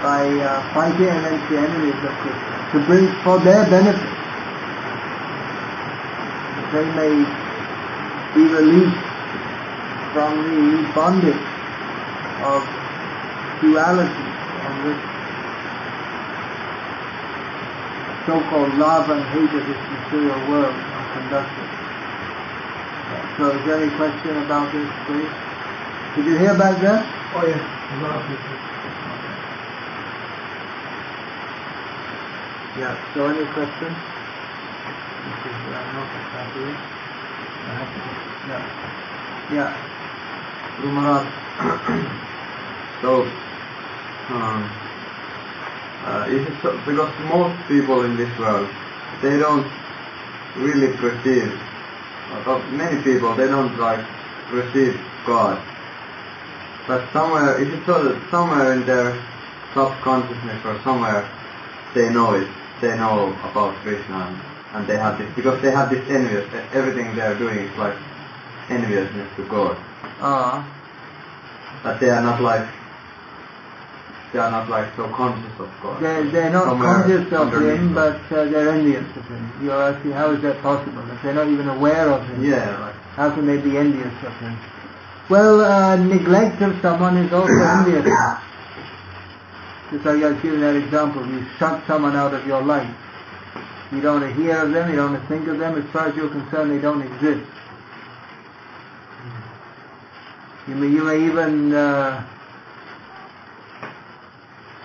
by uh, fighting against the enemies of Krishna, to bring for their benefit, they may be released from the bondage of duality on which so-called love and hate of this material world are conducted. So is there any question about this, please? Did you hear back there? Oh yes, a lot of people. Yeah. So any questions? Yeah. Yeah. Guru Maharaj. So, um, uh, is so, because most people in this world, they don't really perceive, uh, many people, they don't like perceive God. But somewhere, is it so that somewhere in their subconsciousness or somewhere, they know it, they know about Krishna and, they have this, because they have this envious, everything they are doing is like enviousness to God. Ah. But they are not like they are not like so conscious of God. They're, they're not Somewhere conscious of him, but uh, they're envious of him. You're asking how is that possible? If they're not even aware of him, Yeah, right. how can they be envious of him? Well, uh, neglect of someone is also envious. Just like I was giving that example, you shut someone out of your life. You don't want to hear of them, you don't want to think of them. As far as you're concerned, they don't exist. You may, you may even, uh,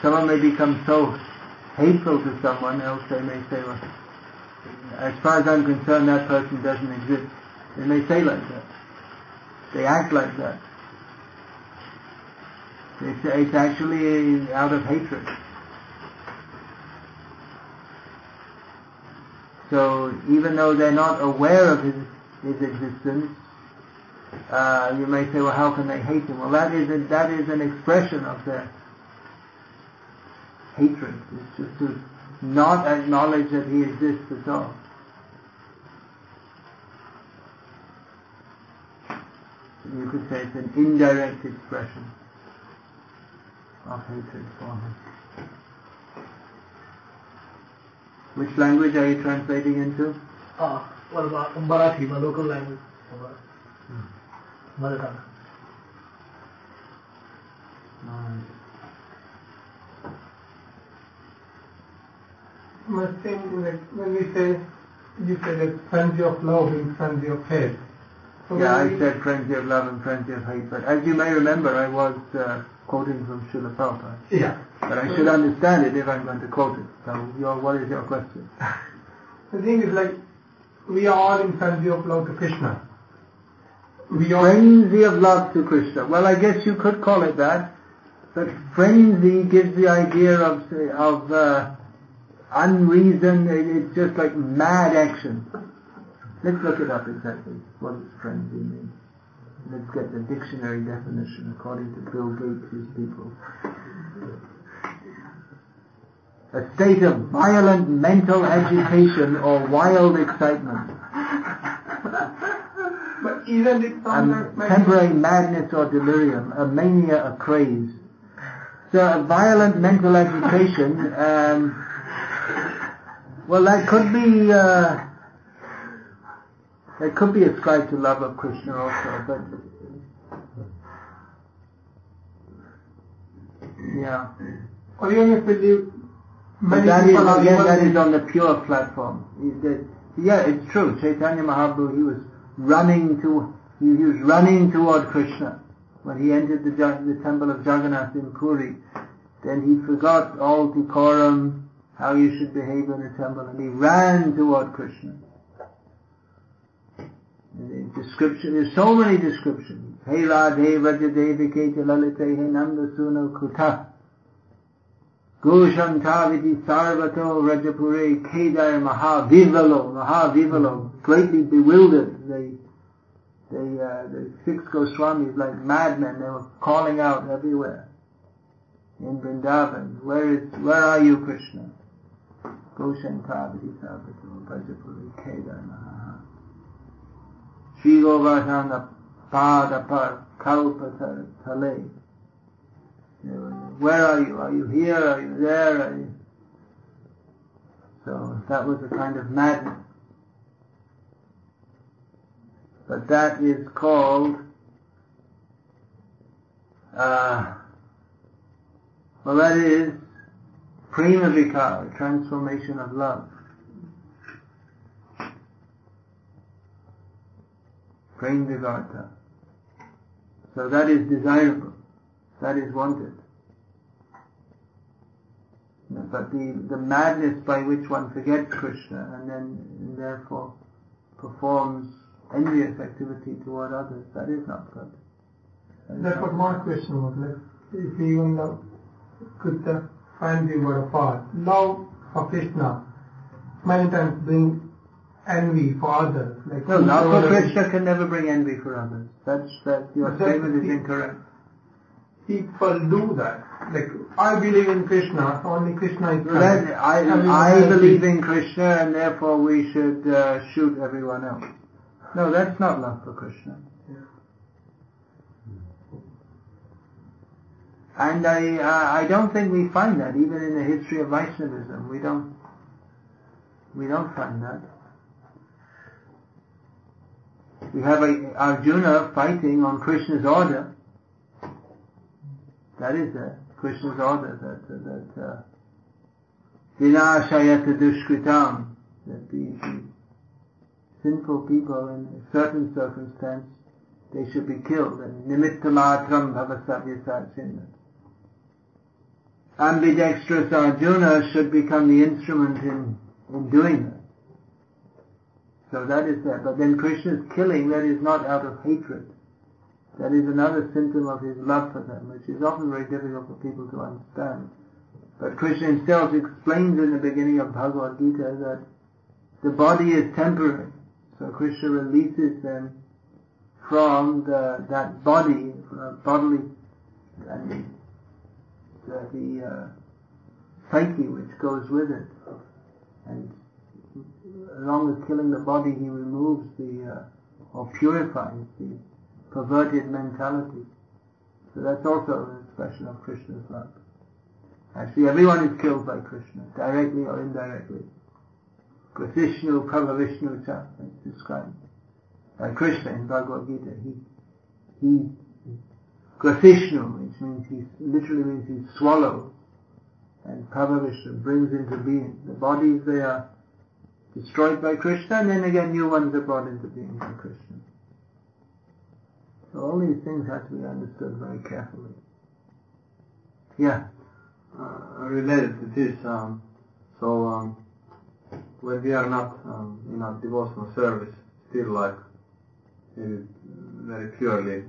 someone may become so hateful to someone else, they may say, well, as far as I'm concerned, that person doesn't exist. They may say like that. They act like that. It's, it's actually out of hatred. So even though they're not aware of his, his existence, uh, you may say, well, how can they hate him? Well, that is, a, that is an expression of their hatred. It's just to not acknowledge that he exists at all. You could say it's an indirect expression of hatred for him. Which language are you translating into? Ah, well, uh, Marathi, my local language. Mother tongue. Must think like when we say you say that frenzy of love and frenzy of hate. So Yeah, I we- said frenzy of love and frenzy of hate, but as you may remember, I was uh, quoting from Srila Prabhupada. Yeah. But I should understand it if I'm going to quote it. So, your, what is your question? The thing is like we are all in frenzy of love to Krishna. We all Frenzy of love to Krishna. Well, I guess you could call it that. But frenzy gives the idea of of uh, unreason. it- It's just like mad action. Let's look it up exactly. What does frenzy mean? Let's get the dictionary definition according to Bill Gates' people. A state of violent mental agitation or wild excitement. but isn't it um, temporary madness or delirium, a mania, a craze. So a violent mental agitation, um, well that could be, uh, that could be ascribed to love of Krishna also, but yeah. or even if we many that is, people again, that is on the pure platform. That- Yeah, it's true. Chaitanya Mahaprabhu, he was running to, he, he was running toward Krishna when he entered the, the temple of Jagannath in Puri. then he forgot all decorum, how you should behave in a temple, and he ran toward Krishna. Description, there's so many descriptions. Hey Radhe Vrajadevike Lalite He Nanda Suna Kuta. Gushantaviti Sarvato Rajapure Kedar Mahavivalo, Mahavivalo, greatly bewildered. They, they, uh, the six Goswamis like madmen, they were calling out everywhere. In Vrindavan, where is, where are you Krishna? Gushantaviti Sarvato Rajapure Kedar Mahavivalo. Shri Govardhana Padapar Kalpatar. Where are you? Are you here? Are you there? Are you... So that was a kind of madness. But that is called, uh, well that is prema vikara, transformation of love. Prem vivarta. So that is desirable. That is wanted. But the, the madness by which one forgets Krishna and then and therefore performs envious activity toward others, that is not good. That is That's not what my question was. Like, if we even uh, could uh, find the word love for Krishna many times bring envy for others. Like No, love for Krishna can never bring envy for others. That's, that, your statement is incorrect. People do that. Like I believe in Krishna, only Krishna is correct. I, I believe in Krishna and therefore we should uh, shoot everyone else. No, that's not love for Krishna. And I, uh, I don't think we find that even in the history of Vaishnavism. We don't, we don't find that. We have a, Arjuna fighting on Krishna's order. That is uh, Krishna's order that, that, uh, dushkritam, that the, the sinful people in a certain circumstance, they should be killed, and nimitta matram bhavasavyasachinna. Ambidextrous Arjuna should become the instrument in, in doing that. So that is that. But then Krishna's killing, that is not out of hatred. That is another symptom of his love for them, which is often very difficult for people to understand. But Krishna himself explains in the beginning of Bhagavad Gita that the body is temporary. So Krishna releases them from the, that body, uh, bodily, and the, the, uh, psyche which goes with it. And along with killing the body, he removes the, uh, or purifies the perverted mentality. So that's also an expression of Krishna's love. Actually, everyone is killed by Krishna, directly or indirectly. Krishna Prabhavishnu Cha, it's described by Krishna in Bhagavad Gita. He, he, Grasishnu, which means he, literally means he swallows, and Prabhavishnu brings into being. The bodies, they are destroyed by Krishna, and then again new ones are brought into being by Krishna. So all these things have to be understood very carefully. Yeah. uh, related to this, um, so um, when we are not um, in our devotional service, still like very purely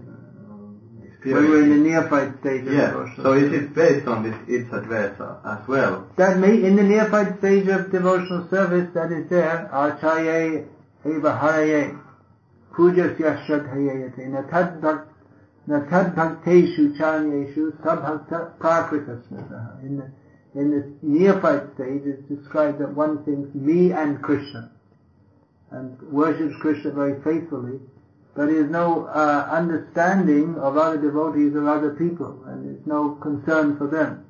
uh, When we're in the neophyte stage of Yeah. devotional So is it based on this Icchadvesha as well? That may, in the neophyte stage of devotional service, that is there, Acharya eva haraye, pujasya shraddhayate, natad bhak- natad bhakteshu chanyeshu sabhakta prakritasmita. In the, in the neophyte stage, it's described that one thinks me and Krishna, and worships Krishna very faithfully, but he has no uh, understanding of other devotees or other people, and there's no concern for them.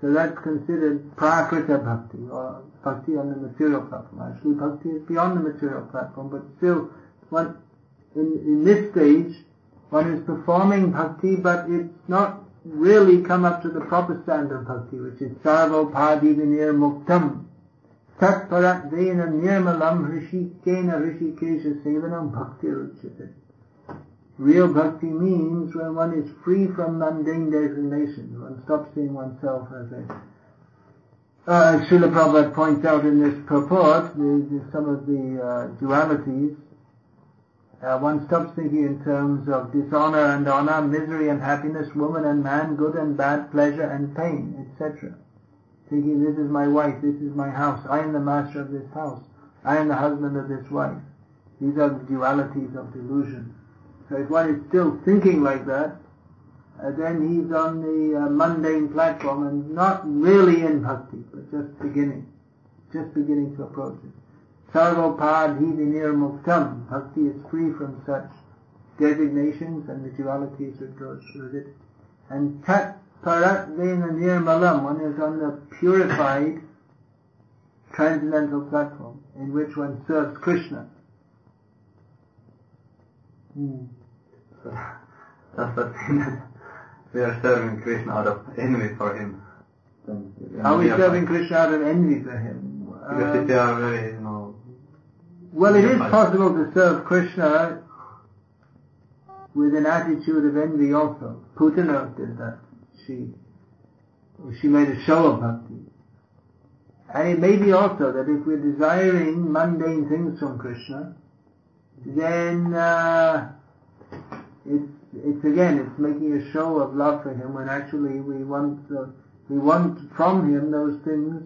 So that's considered prakrita bhakti, or bhakti on the material platform. Actually, bhakti is beyond the material platform, but still, one, in, in this stage, one is performing bhakti, but it's not really come up to the proper standard of bhakti, which is sarvopadi vinir muktam. Parat vena nirmalam rishikena rishikesha sevanam bhakti ruchate. Real bhakti means when one is free from mundane designations, one stops seeing oneself as a uh, Srila Prabhupada points out in this purport the, the, some of the uh, dualities. Uh, one stops thinking in terms of dishonor and honor, misery and happiness, woman and man, good and bad, pleasure and pain, etc. Thinking this is my wife, this is my house, I am the master of this house, I am the husband of this wife. These are the dualities of delusion. So if one is still thinking like that, uh, then he's on the uh, mundane platform and not really in bhakti, but just beginning, just beginning to approach it. Sarvopad hivinir muktam. Bhakti is free from such designations and the dualities that goes with it. Paratvena nirmalam. One is on the purified transcendental platform in which one serves Krishna. Hmm. That's the thing that we are serving Krishna out of envy for him. Are we serving. Krishna out of envy for him? Because Uh, if they are very, you know, Well, it is possible to serve Krishna with an attitude of envy also. Putana did that. She, she made a show of bhakti. And it may be also that if we're desiring mundane things from Krishna, then uh, it's it's again it's making a show of love for him when actually we want uh, we want from him those things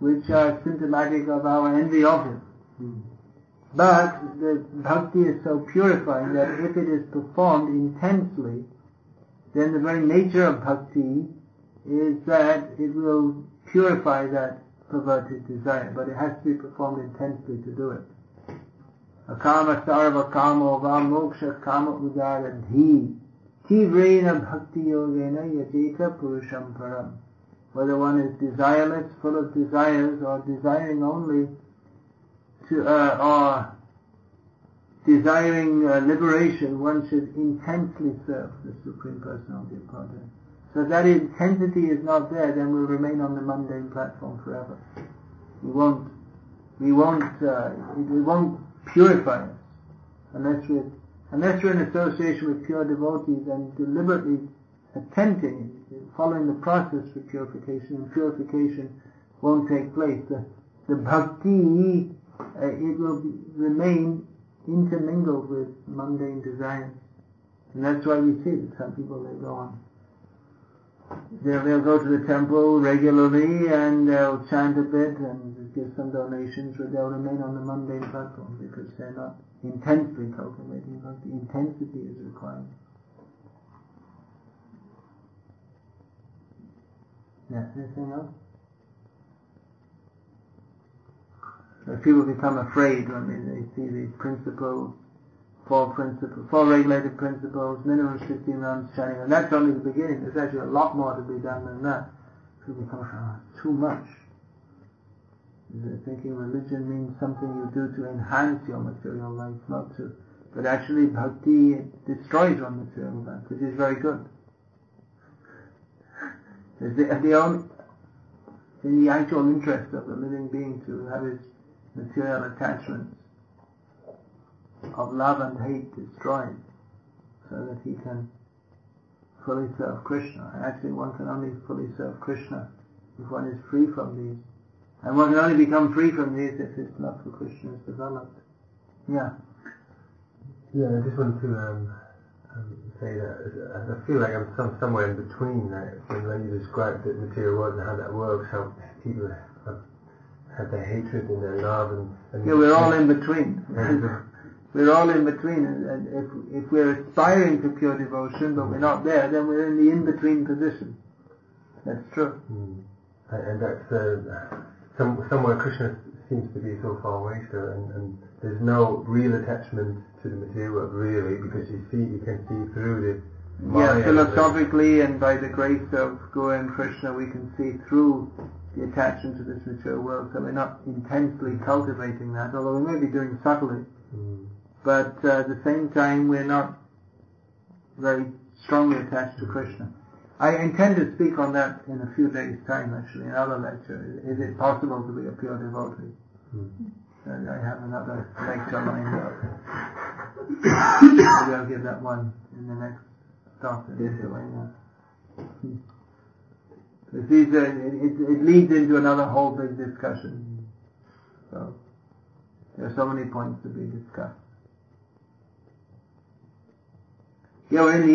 which are symptomatic of our envy of him. But the bhakti is so purifying that if it is performed intensely, then the very nature of bhakti is that it will purify that perverted desire, but it has to be performed intensely to do it. Akama sarva kamo va moksha kama udara-dhih tivrena bhakti yogena yajeta purusham param. Whether one is desireless, full of desires, or desiring only to, uh, or desiring uh, liberation, one should intensely serve the Supreme Personality of Godhead. So if that intensity is not there, then we'll remain on the mundane platform forever. We won't, we won't, uh, it won't purify us unless we're, unless we're in association with pure devotees and deliberately attempting, following the process for purification, and purification won't take place. The, the bhakti, uh, it will be, remain intermingled with mundane desires. And that's why we see that some people, they go on. They'll, they'll go to the temple regularly and they'll chant a bit and give some donations, but they'll remain on the mundane platform because they're not intensely cultivating bhakti. Intensity is required. Yeah, anything else? So people become afraid when they, they see these principles, four principles, four regulated principles, minimum 15 rounds chanting, and that's only the beginning. There's actually a lot more to be done than that. People become oh, too much. They're thinking religion means something you do to enhance your material life, not to. But actually bhakti destroys your material life, which is very good. It's the, the only, in the actual interest of the living being to have his material attachments of love and hate destroyed so that he can fully serve Krishna. Actually one can only fully serve Krishna if one is free from these. And one can only become free from these if his love for Krishna is developed. Yeah. Yeah, I just wanted to um, um, say that I feel like I'm some, somewhere in between. When, when you described the material world and how that works, how people have their hatred and their love, and, and Yeah, we're all in between. We're all in between. And if, if we're aspiring to pure devotion, but we're not there, then we're in the in-between position. That's true. Mm. And, and that's uh, some, somewhere Krishna seems to be so far away still, and, and there's no real attachment to the material world really, because you see, you can see through the Yeah, philosophically and by the grace of Guru and Krishna, we can see through the attachment to this material world. So we're not intensely cultivating that, although we may be doing subtly. Mm. But uh, at the same time, we're not very strongly attached to Krishna. I intend to speak on that in a few days' time, actually, in another lecture. Is it possible to be a pure devotee? Mm. And I have another lecture lined up. Maybe I'll give that one in the next stop. Yes, these are, it, uh, it, it leads into another whole big discussion. So, there are so many points to be discussed. Yeah, we're in the